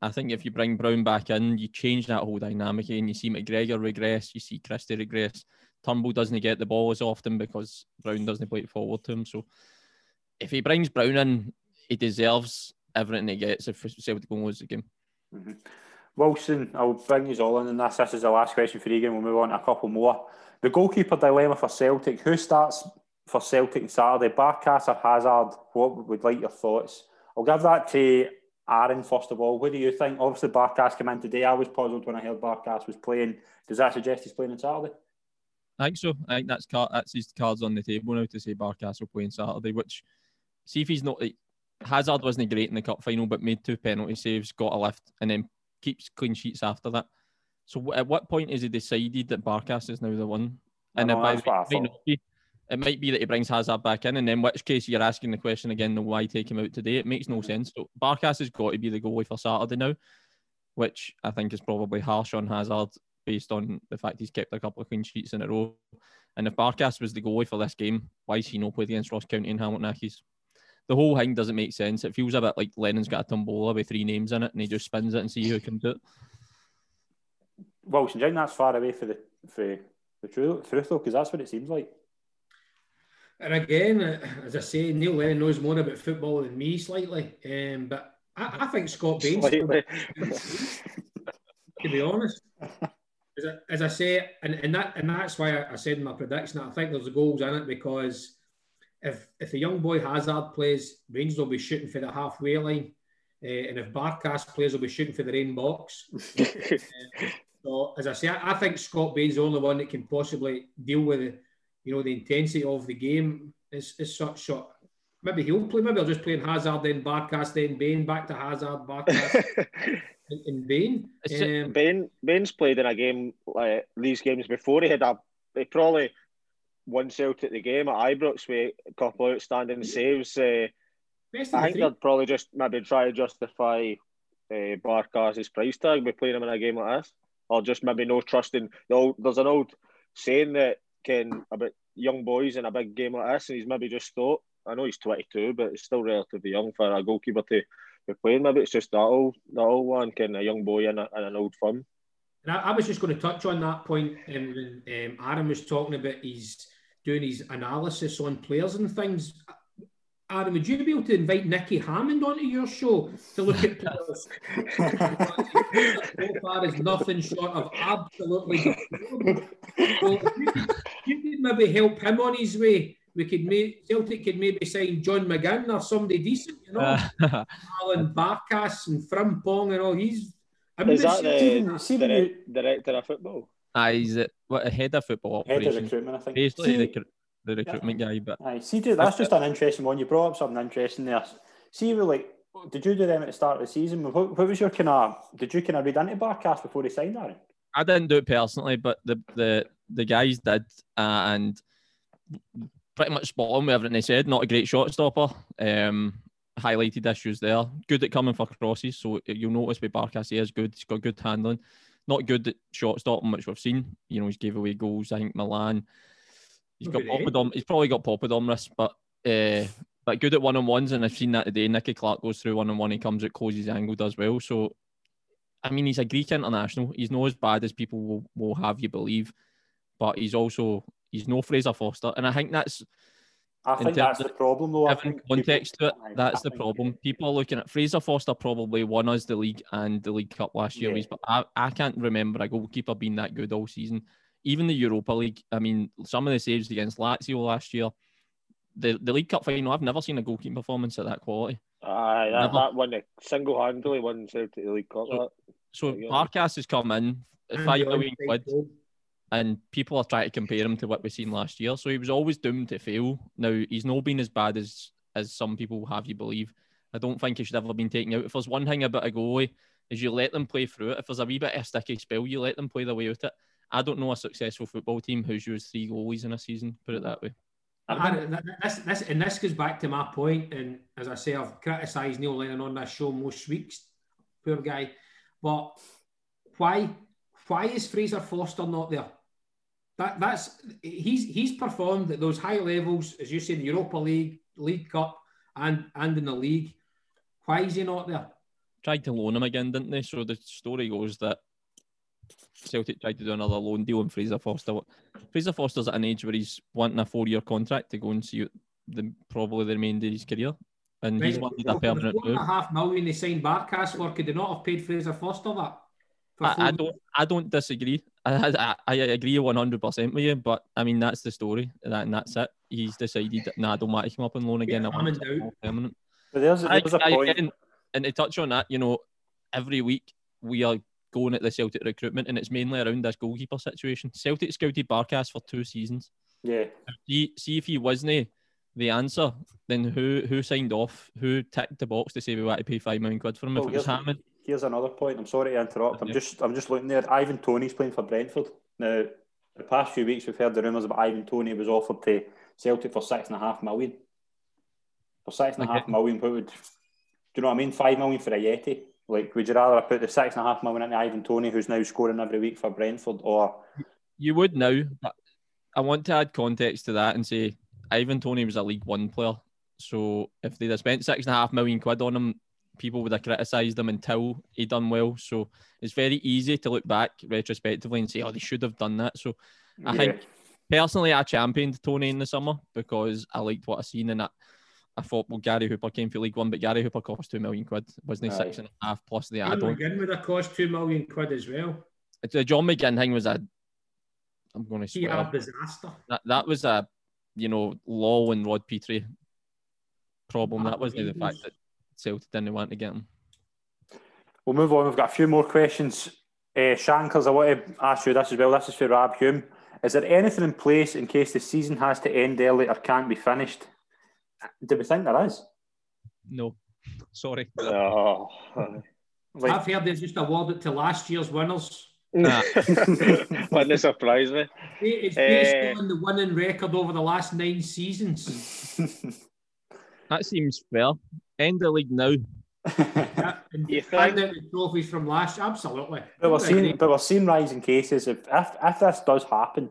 I think if you bring Brown back in, you change that whole dynamic and you see McGregor regress, you see Christie regress. Turnbull doesn't get the ball as often because Brown doesn't play it forward to him. So if he brings Brown in, he deserves everything he gets if Celtic go and lose the game. Mm-hmm. Wilson, I'll bring you all in on this. This is the last question for Regan. We'll move on to a couple more. The goalkeeper dilemma for Celtic. Who starts for Celtic on Saturday? Barkas or Hazard? What would like your thoughts? I'll give that to Aaron first of all. What do you think? Obviously, Barkas came in today. I was puzzled when I heard Barkas was playing. Does that suggest he's playing on Saturday? I think so. I think that's car- that's his cards on the table now to say Barkas will play on Saturday. Which, see if he's not like Hazard wasn't great in the cup final, but made two penalty saves, got a lift, and then keeps clean sheets after that. So w- at what point is he decided that Barkas is now the one? And I it know, by the way, it might be. It might be that he brings Hazard back in, and in which case you're asking the question again: why take him out today? It makes no sense. So Barkas has got to be the goalie for Saturday now, which I think is probably harsh on Hazard based on the fact he's kept a couple of clean sheets in a row. And if Barkas was the goalie for this game, why is he not played against Ross County and Hamilton Accies? The whole thing doesn't make sense. It feels a bit like Lennon's got a tombola with three names in it, and he just spins it and see who can do it. Do you think that's far away for the for the truth, truth though? Because that's what it seems like. And again, uh, as I say, Neil Lennon knows more about football than me slightly. Um, but I, I think Scott Bain's, to be honest, as I, as I say, and, and that and that's why I, said in my prediction that I think there's goals in it because if if a young boy Hazard plays, Rangers will be shooting for the halfway line, uh, and if Barkas plays, they'll be shooting for their own box. So as I say, I, I think Scott Bain's the only one that can possibly deal with the, you know, the intensity of the game. Is is such shot. Maybe he'll play. Maybe I'll just play in Hazard, then Barkas, then Bain, back to Hazard, Barkas, and, and Bain. It's Um, Ben Ben's played in a game like these games before. He had a he probably won Celtic the game at Ibrox with a couple of outstanding saves. Uh, best I think three. they'd probably just maybe try to justify uh, Barkas' price tag by playing him in a game like this, or just maybe no trusting. The old, there's an old saying that can about young boys in a big game like this, and he's maybe just thought. I know he's 22, but he's still relatively young for a goalkeeper to be playing. Maybe it's just that old, that old one, can a young boy in, a, in an old firm. And I, I was just going to touch on that point um, when um, Aaron was talking about he's doing his analysis on players and things. Aaron, would you be able to invite Nicky Hammond onto your show to look at players? so far is nothing short of absolutely. So if you could maybe help him on his way. We could make Celtic could maybe sign John McGinn or somebody decent, you know, Uh, Alan Barkas and Frimpong and all. He's. I'm Is that Stephen- the Stephen, direct, you- director of football? aye, he's it. What a head of football Head of operations. recruitment, I think. Basically, See- the, recru- the recruitment guy, but Aye, see, dude, that's just an interesting one. You brought up something interesting there. See, we like, did you do them at the start of the season? What, what was your kind of? Did you kind of read into Barkas before he signed Aaron? I didn't do it personally, but the the the guys did, uh, and pretty much spot on with everything they said. Not a great shot stopper. Um, highlighted issues there. Good at coming for crosses, so you'll notice with Barkas he is good. He's got good handling. Not good at shot stopping, which we've seen. You know, he's gave away goals. I think Milan. He's got Not? Popadom. He's probably got Popadom wrist, but uh, but good at one on ones. And I've seen that today. Nicky Clark goes through one on one. He comes out, closes angle, does well. So I mean, he's a Greek international. He's not as bad as people will, will have you believe, but he's also he's no Fraser Forster, and I think that's I think that's the problem, though. I giving think context people- to it. That's I the think- problem. People are looking at Fraser Forster probably won us the league and the League Cup last year, Yeah. but I, I can't remember a goalkeeper being that good all season. Even the Europa League. I mean, some of the saves against Lazio last year, the the League Cup final. I've never seen a goalkeeping performance at that quality. Aye, that, Never. that one uh, single handedly won Celtic the League Cup. So- that. So Yeah. Barkas has come in at And five the million onside quid. goal. And people are trying to compare him to what we've seen last year. So he was always doomed to fail. Now he's not been as bad as as some people have you believe. I don't think he should ever been taken out. If there's one thing about a goalie, is you let them play through it. If there's a wee bit of a sticky spell, you let them play their way out it. I don't know a successful football team who's used three goalies in a season. Put it that way. And this, this, and this goes back to my point, and as I say, I've criticised Neil Lennon on this show most weeks. Poor guy, but why? Why is Fraser Forster not there? That that's he's he's performed at those high levels, as you say, the Europa League, League Cup, and and in the league. Why is he not there? Tried to loan him again, didn't they? So the story goes that Celtic tried to do another loan deal, and Fraser Forster. Fraser Forster's at an age where he's wanting a four-year contract to go and see the probably the remainder of his career, and right. he's wanted a permanent move. a half million they signed Barkas for. Could they not have paid Fraser Forster that? I, I, don't. I don't disagree. I, I, I agree one hundred percent with you, but I mean that's the story, that, and that's it. He's decided. Nah, I don't want to come up on loan again. Yeah, I want permanent. But there's, there's a point. Again, and to touch on that, you know, every week we are going at the Celtic recruitment, and it's mainly around this goalkeeper situation. Celtic scouted Barkas for two seasons. Yeah. See, see if he wasn't eh, the answer, then who who signed off? Who ticked the box to say we want to pay five million quid for him? Well, if it was Hammond. Here's another point. I'm sorry to interrupt. I'm yeah. just I'm just looking there. Ivan Toney's playing for Brentford now. The past few weeks, we've heard the rumours about Ivan Toney was offered to Celtic for six and a half million. For six and a half million, what would do you know what I mean? Five million for a Yeti. Like, would you rather put the six and a half million into Ivan Toney, who's now scoring every week for Brentford, or you would now? I want to add context to that and say Ivan Toney was a League One player, so if they'd have spent six and a half million quid on him, people would have criticised him until he done well. So it's very easy to look back retrospectively and say, "Oh, they should have done that." So I yeah. think personally, I championed Toney in the summer because I liked what I seen in that. I thought, well, Gary Hooper came for League One, but Gary Hooper cost two million quid, wasn't he? Right. Six and a half plus the add-on. McGinn would have cost two million quid as well. The John McGinn thing was a, I'm going to say, a disaster. That that was a, you know, Law and Rod Petrie problem. That, that wasn't the fact that Celtic didn't want to get him. We'll move on. We've got a few more questions. Uh, Shankers, I want to ask you this as well. This is for Rab Hume. Is there anything in place in case the season has to end early or can't be finished? Do we think there is? No. Sorry. Oh. like, I've heard they just awarded to last year's winners. Wouldn't surprise me. It's based uh, on the winning record over the last nine seasons. that seems fair. End the league now. yeah, you think the trophies from last? Absolutely. But we're seeing, but we're seeing rising cases. If if, if this does happen,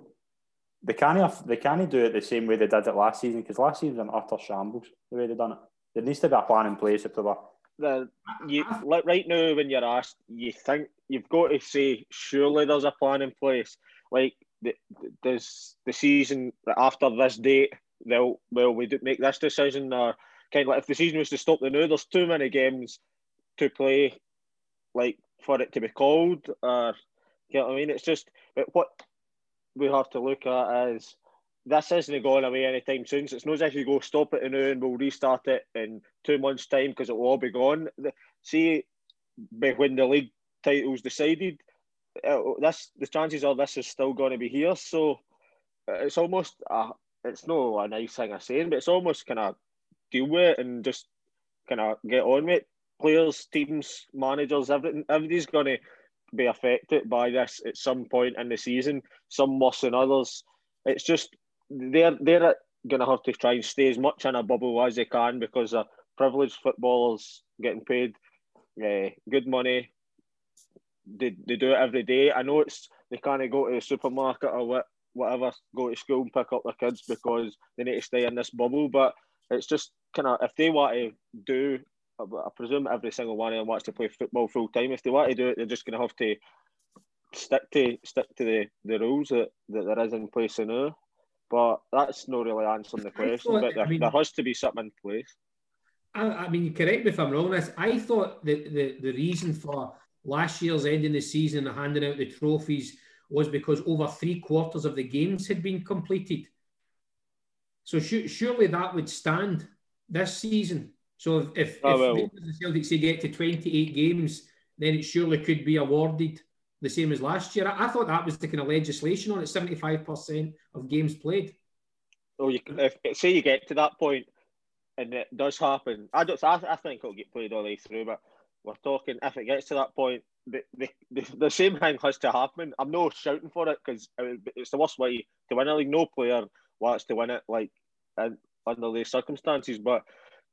they can't they can't do it the same way they did it last season because last season was an utter shambles the way they done it. There needs to be a plan in place if they were. The, you, like right now, when you're asked, you think you've got to say, surely there's a plan in place. Like, the, does the season after this date, they'll well, we do make this decision, or kind of like if the season was to stop the new, there's too many games to play, like for it to be called, or you know what I mean? It's just, but what we have to look at is this isn't going away anytime soon. So it's not as if you go stop it now and we'll restart it in two months' time because it will all be gone. See, when the league titles decided, uh, this the chances are this is still going to be here. So uh, it's almost a, it's no a nice thing I'm saying, but it's almost kind of deal with it and just kind of get on with it. Players, teams, managers, everything. Everybody's going to be affected by this at some point in the season, some worse than others. It's just they're they're going to have to try and stay as much in a bubble as they can because they're privileged footballers getting paid uh, good money. They, they do it every day. I know it's they can't go to the supermarket or what, whatever, go to school and pick up their kids because they need to stay in this bubble. But it's just kind of if they want to do I presume every single one of them wants to play football full time. If they want to do it, they're just going to have to stick to stick to the, the rules that, that there is in place now. But that's not really answering the question. Thought, but there, I mean, there has to be something in place. I, I mean, correct me if I'm wrong. This I thought the, the the reason for last year's ending the season and handing out the trophies was because over three quarters of the games had been completed. So surely that would stand this season. So if, if, oh, if ah, the Celtic say get to 28 games, then it surely could be awarded the same as last year. I, I thought that was the kind of legislation on it, 75% of games played. Oh, you if say you get to that point and it does happen, I don't. I, I think it'll get played all the way through. But we're talking if it gets to that point, the, the, the, the same thing has to happen. I'm not shouting for it because it's the worst way to win a league. No player wants to win it like in, under these circumstances, but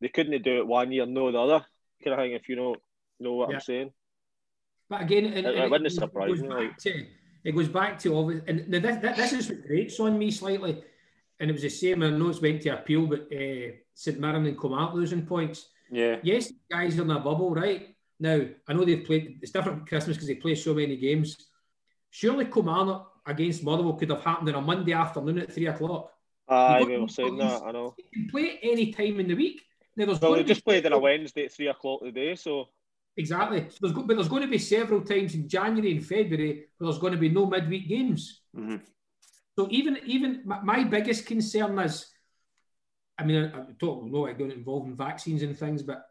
they couldn't do it one year, no the other. Kind of thing, if you know know what yeah. I'm saying. But again, and, it, it, wouldn't surprise me. Like. To, it goes back to obvious, and this, this is what grates on me slightly. And it was the same. I know it's went to appeal, but uh, St Mirren and Kilmarnock losing points. Yeah. Yes, guys are in a bubble, right? Now I know they've played. It's different Christmas because they play so many games. Surely Kilmarnock against Motherwell could have happened on a Monday afternoon at three o'clock. I was saying that. I know. You can play any time in the week. Now, well, they just played on a Wednesday at three o'clock today, so Exactly. So there's, but there's going to be several times in January and February where there's going to be no midweek games. Mm-hmm. So even even my, my, biggest concern is, I mean, I, I don't know I don't involve in vaccines and things, but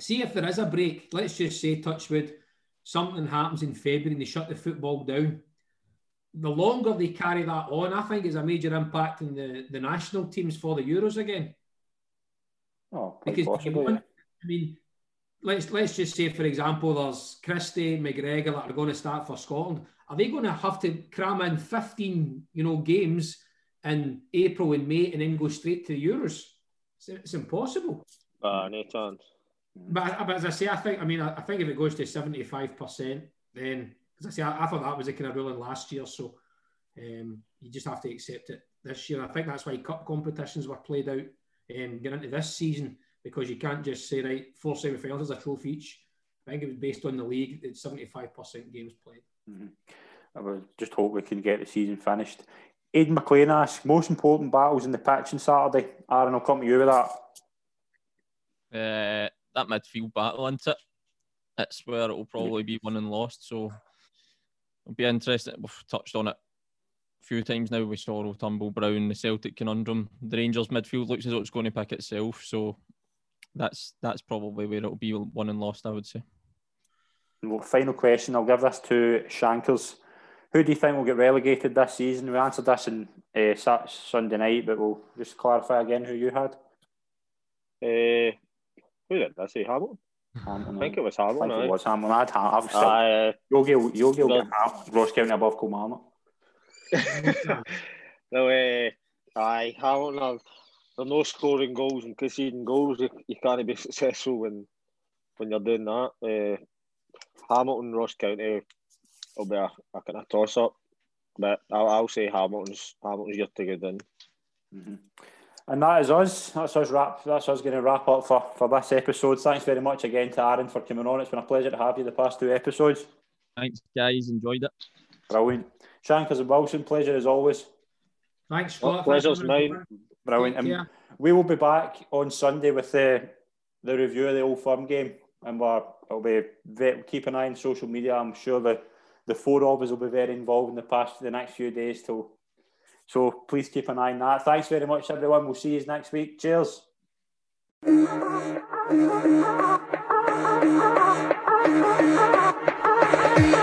see if there is a break. Let's just say Touchwood, something happens in February and they shut the football down. The longer they carry that on, I think is a major impact in the, the national teams for the Euros again. Oh, because possibly. Want, I mean, let's let's just say, for example, there's Christie, McGregor that are going to start for Scotland. Are they going to have to cram in 15, you know, games in April and May and then go straight to the Euros? It's, it's impossible. Uh, no chance. But, but as I say, I think I mean I, I think if it goes to seventy five percent, then as I say, I, I, thought that was the kind of ruling last year. So um, you just have to accept it this year. I think that's why cup competitions were played out um, getting into this season because you can't just say, right, four semi-finals is a trophy each. I think it was based on the league, it's 75% games played. Mm-hmm. I would just hope we can get the season finished. Aidan McLean asks, most important battles in the pitch on Saturday. Aaron, I'll come to you with that. Uh, that midfield battle, isn't it? It's where it will probably be won and lost. So it'll be interesting. We've touched on it a few times now with Soro, Turnbull, Brown, the Celtic conundrum. The Rangers midfield looks as though it's going to pick itself. So that's that's probably where it'll be won and lost. I would say. Well, final question. I'll give this to Shankers. Who do you think will get relegated this season? We answered this in uh, Sunday night, but we'll just clarify again who you had. Uh, who did I say? Hamilton. I think it was Hamilton. I think it was Hamilton. I'd have. I've still, uh, you'll get. You'll get. Well, Ross County above Kilmarnock. no, uh, aye, Hamilton they're no scoring goals and conceding goals. You, you can't be successful when when you're doing that. Uh, Hamilton, Ross County will be a, a kind of toss up, but I'll, I'll say Hamilton's Hamilton's yet to get in. Mm-hmm. And that is us. That's us wrap. That's us going to wrap up for, for this episode. Thanks very much again to Aaron for coming on. It's been a pleasure to have you the past two episodes. Thanks, guys. Enjoyed it. Brilliant. Shankers and Wilson, pleasure as always. Thanks, Scott. Well, pleasure's mine. Brilliant. And we will be back on Sunday with the the review of the Old Firm game, and we're, will be very, keep an eye on social media. I'm sure the the four of us will be very involved in the past the next few days too. So please keep an eye on that. Thanks very much, everyone. We'll see you next week. Cheers.